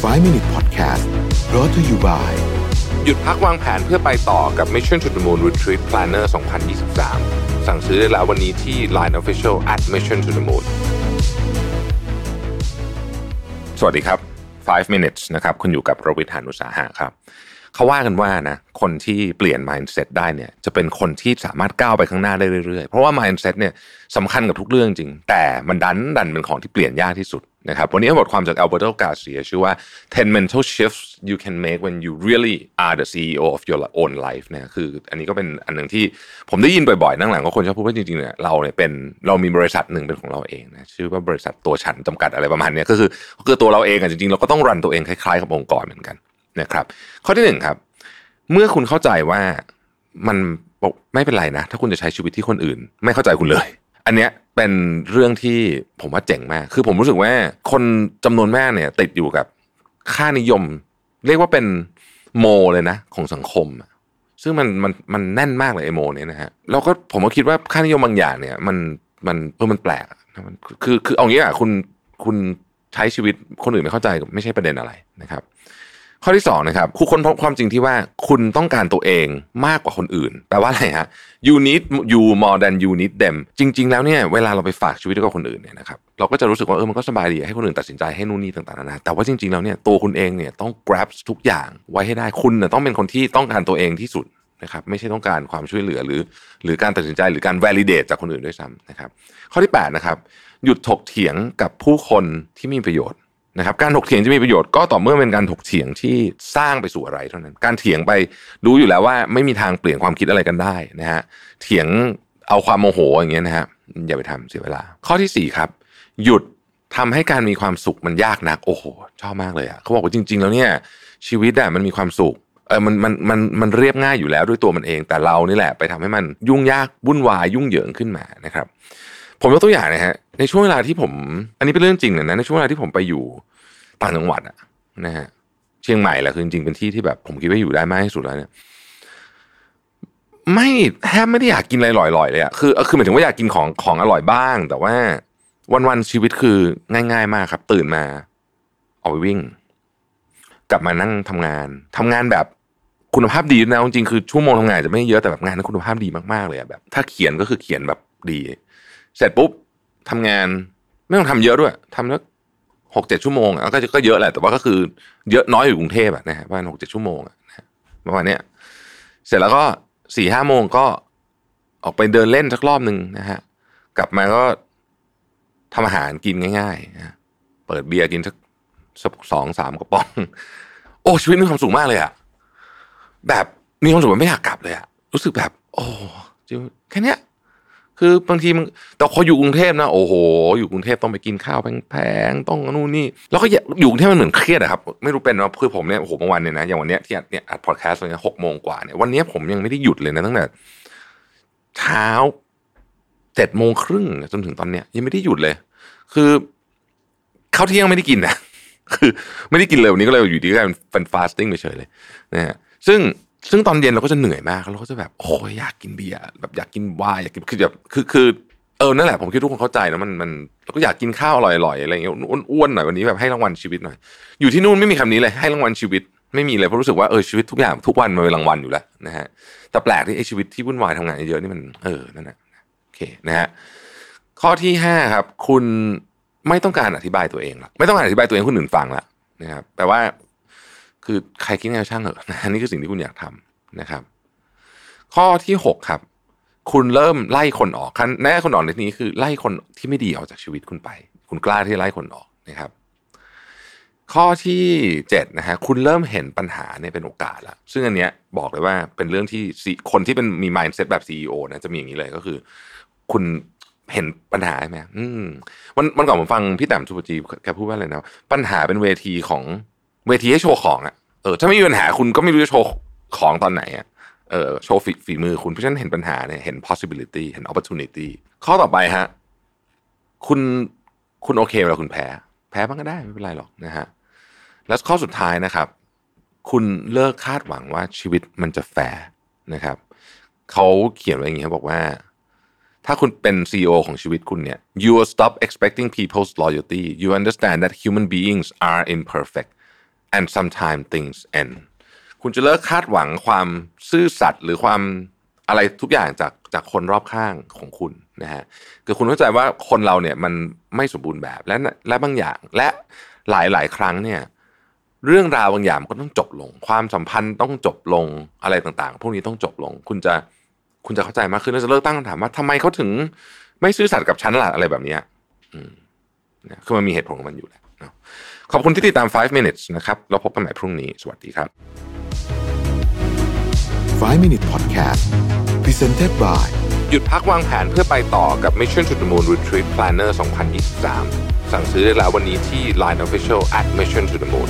5 Minute Podcast brought to you by หยุดพักวางแผนเพื่อไปต่อกับ Mission to the Moon Retreat Planner 2023 สั่งซื้อได้แล้ววันนี้ที่ Line Official at Mission to the Moon สวัสดีครับ 5 minutes นะครับ คุณอยู่กับรวิทยานุสาหะครับ เขาว่ากันว่านะคนที่เปลี่ยน mindset ได้เนี่ยจะเป็นคนที่สามารถก้าวไปข้างหน้าได้เรื่อยๆ เพราะว่า mindset เนี่ยสำคัญกับทุกเรื่องจริง แต่มันดันดันเป็นของที่เปลี่ยนยากที่สุดนะครับวันนี้บทความจาก Alberto Garcia ชื่อว่า 10 mental shifts you can make when you really are the CEO of your own life เนี่ยคืออันนี้ก็เป็นอันหนึ่งที่ผมได้ยินบ่อยๆนั่งหลังก็คนชอบพูดว่าจริงๆเนี่ยเราเนี่ยเป็นเรามีบริษัทหนึ่งเป็นของเราเองนะชื่อว่าบริษัทตัวฉันจำกัดอะไรประมาณเนี้ยก็คือคือตัวเราเองอะจริงๆเราก็ต้องรันตัวเองคล้ายๆกับองค์กรเหมือนกัน นะครับ ข้อที่หนึ่งครับ เมื่อคุณเข้าใจว่ามันไม่เป็นไรนะ ถ้าคุณจะใช้ชีวิตที่คนอื่น ไม่เข้าใจคุณเลย อันเนี้ยเป็นเรื่องที่ผมว่าเจ๋งมาก คือผมรู้สึกว่าคนจำนวนมากเนี่ย ติดอยู่กับค่านิยม เรียกว่าเป็นโมเลยนะ ของสังคม ซึ่งมันมันมันแน่นมากเลยไอโมเนี่ยนะฮะแล้วก็ผมก็คิดว่าค่านิยมบางอย่างเนี่ย มันมันเออมันแปลกมันคือคือเอางี้อะคุณคุณใช้ชีวิตคนอื่นไม่เข้าใจไม่ใช่ประเด็นอะไรนะครับ ข้อที่สองนะครับคุณค้นพบความจริงที่ว่าคุณต้องการตัวเองมากกว่าคนอื่น แปลว่าอะไรฮะ you need you more than you need them จริง ๆ แล้วเนี่ยเวลาเราไปฝากชีวิตกับคนอื่นเนี่ยนะครับเราก็จะรู้สึกว่าเออมันก็สบายดีให้คนอื่นตัดสินใจให้นู่นนี่ต่างๆนานาแต่ว่าจริง ๆ แล้วเนี่ยตัวคุณเองเนี่ยต้อง grab ทุกอย่างไว้ให้ได้คุณเนี่ยต้องเป็นคนที่ต้องการตัวเองที่สุดนะครับไม่ใช่ต้องการความช่วยเหลือหรือ หรือการตัดสินใจหรือการ validate จากคนอื่นด้วยซ้ำนะครับข้อที่8นะครับหยุดถกเถียงกับผู้คนที่มีประโยชน์ นะครับการถกเถียงจะมีประโยชน์ก็ต่อเมื่อเป็นการถกเถียงที่สร้างไปสู่อะไรเท่านั้น การเถียงไปรู้อยู่แล้วว่าไม่มีทางเปลี่ยนความคิดอะไรกันได้นะฮะเถียงเอาความโมโหอย่างเงี้ยนะฮะอย่าไปทำเสียเวลา ข้อที่สี่ครับ หยุดทำให้การมีความสุขมันยากนัก โอ้โห ชอบมากเลยอะเขาบอกว่าจริง ๆ แล้วเนี่ยชีวิตอะมันมีความสุขเออมันมันมันมันเรียบง่ายอยู่แล้วด้วยตัวมันเองแต่เรานี่แหละไปทำให้มันยุ่งยากวุ่นวายยุ่งเหยิงขึ้นมานะครับ ผมยกตัวอย่างนะฮะในช่วงเวลาที่ผม อันนี้เป็นเรื่องจริงเลยนะในช่วงเวลาที่ผมไปอยู่ต่างจังหวัดอะนะฮะเชียงใหม่แหละคือจริงๆเป็นที่ที่แบบ ผมคิดว่าอยู่ได้มากที่สุดแล้วเนี่ยไม่แทบไม่ได้อยากกินอะไรลอยๆเลยอะคือคือหมายถึงว่าอยากกินของของอร่อยบ้าง แต่ว่าวันๆชีวิตคือง่าย ๆ มากครับ ตื่นมาออกไปวิ่ง กลับมานั่งทำงานทำงานแบบคุณภาพดีนะจริงๆคือชั่วโมงทำงานจะไม่เยอะแต่แบบงานนั้นคุณภาพดีมากๆเลยอะแบบ ถ้าเขียนก็คือเขียนแบบดี เสร็จปุ๊บทำงานไม่ต้องทำเยอะด้วยทำแล้วหกเจ็ดชั่วโมงก็ก็เยอะแหละแต่ว่าก็คือเยอะน้อยอยู่กรุงเทพอะนะฮะประมาณหกเจ็ดชั่วโมงอะประมาณเนี้ยเสร็จแล้วก็สี่ห้าโมงก็ออกไปเดินเล่นสักรอบหนึ่งนะฮะกลับมาก็ทำอาหารกินง่ายๆนะเปิดเบียร์กินสักสองสามกระป๋อง โอ้ชีวิตมีความสุขมากเลยอะแบบมีความสุขแบบไม่อยากกลับเลยอะรู้สึกแบบ โอ้แค่เนี้ย คือบางทีมันแต่พออยู่กรุงเทพนะโอ้โห อยู่กรุงเทพต้องไปกินข้าวแพงๆต้องนู่นนี่แล้วก็อยู่กรุงเทพมันเหมือนเครียดอะครับไม่รู้เป็นว่าคือผมเนี่ยโอ้โหบางวันเนี่ยนะอย่างวันเนี้ยที่เนี่ยอัดพอดแคสต์เนี่ยหกโมงกว่าเนี่ยวันนี้ผมยังไม่ได้หยุดเลยนะตั้งแต่เช้าเจ็ดโมงครึ่งจนถึงตอนเนี้ยยังไม่ได้หยุดเลย คือข้าวเที่ยงไม่ได้กินนะคือ ไม่ได้กินเลยวันนี้ก็เลยอยู่ดีก็เป็นฟาสติ้งไปเฉยเลยนะฮะซึ่ง ซึ่งตอนเย็นเราก็จะเหนื่อยมากเราก็จะแบบโอ้ยอยากกินเบียร์แบบอยากกินวายอยากกินคือแบบคือคือเออนั่นแหละผมคิดทุกคนเข้าใจนะมันมันเราก็อยากกินข้าวอร่อยๆอะไรอย่างเงี้ยอ้วนๆหน่อยวันนี้แบบให้รางวัลชีวิตหน่อย อยู่ที่นู่นไม่มีคำนี้เลยให้รางวัลชีวิตไม่มีเลยเพราะรู้สึกว่าเออชีวิตทุกอย่างทุกวันมันเป็นรางวัลอยู่แล้วนะฮะแต่แปลกที่ไอ้ชีวิตที่วุ่นวายทำงานเยอะนี่มันเออนั่นแหละโอเคนะฮะข้อที่ห้าครับ คุณไม่ต้องการอธิบายตัวเองหรอกไม่ต้องการอธิบายตัวเองคนอื่นฟังละนะครับแต่ว่า คือใครคิดไงช่างเหอะนะนี่คือสิ่งที่คุณอยากทำนะครับ ข้อที่หกครับ คุณเริ่มไล่คนออกคันแน่คนออกในที่นี้คือไล่คนที่ไม่ดีออกจากชีวิตคุณไป คุณกล้าที่ไล่คนออกนะครับ ข้อที่เจ็ดนะฮะคุณเริ่มเห็นปัญหาเนี่ยเป็นโอกาสแล้วซึ่งอันเนี้ยบอกเลยว่าเป็นเรื่องที่คนที่เป็นมี mindset แบบ CEO นะจะมีอย่างนี้เลยก็คือ คุณเห็นปัญหาใช่ไหมอืมวันวันก่อนผมฟังพี่แต้มสุภจีแกพูดว่าอะไรนะปัญหาเป็นเวทีของ เวทีให้โชว์ของอะเออถ้าไม่มีปัญหาคุณก็ไม่รู้จะโชว์ของตอนไหนอะเออโชว์ฝีมือคุณเพราะฉะนั้นเห็นปัญหาเนี่ยเห็น possibility เห็น opportunity ข้อต่อไปฮะคุณคุณโอเคเวลาคุณแพ้ แพ้บ้างก็ได้ไม่เป็นไรหรอกนะฮะแล้วข้อสุดท้ายนะครับ คุณเลิกคาดหวังว่าชีวิตมันจะแฟร์นะครับเขาเขียนไว้อย่างนี้เขาบอกว่า ถ้าคุณเป็น CEO ของชีวิตคุณเนี่ย you will stop expecting people's loyalty you understand that human beings are imperfect and sometimes things end คุณจะเลิกคาดหวังความซื่อสัตย์หรือความอะไรทุกอย่างจากจากคนรอบข้างของคุณนะฮะคือคุณเข้าใจว่าคนเราเนี่ยมันไม่สมบูรณ์แบบและและบางอย่างและหลายหลายครั้งเนี่ยเรื่องราวบางอย่างก็ต้องจบลง ความสัมพันธ์ต้องจบลงอะไรต่างๆ พวกนี้ต้องจบลง คุณจะคุณจะเข้าใจมากขึ้นแล้วจะเลิกตั้งคำถามว่าทำไมเขาถึงไม่ซื่อสัตย์กับฉันล่ะอะไรแบบเนี้ยอืมนะคือมันมีเหตุผลของมันอยู่แหละเนาะ ขอบคุณที่ติดตาม 5 minutes นะครับเราพบกันใหม่พรุ่งนี้ สวัสดีครับ 5 Minute Podcast Presented by หยุดพักวางแผนเพื่อไปต่อกับ Mission to the Moon Retreat Planner 2023 สั่งซื้อได้แล้ววันนี้ที่ Line Official at Mission to the Moon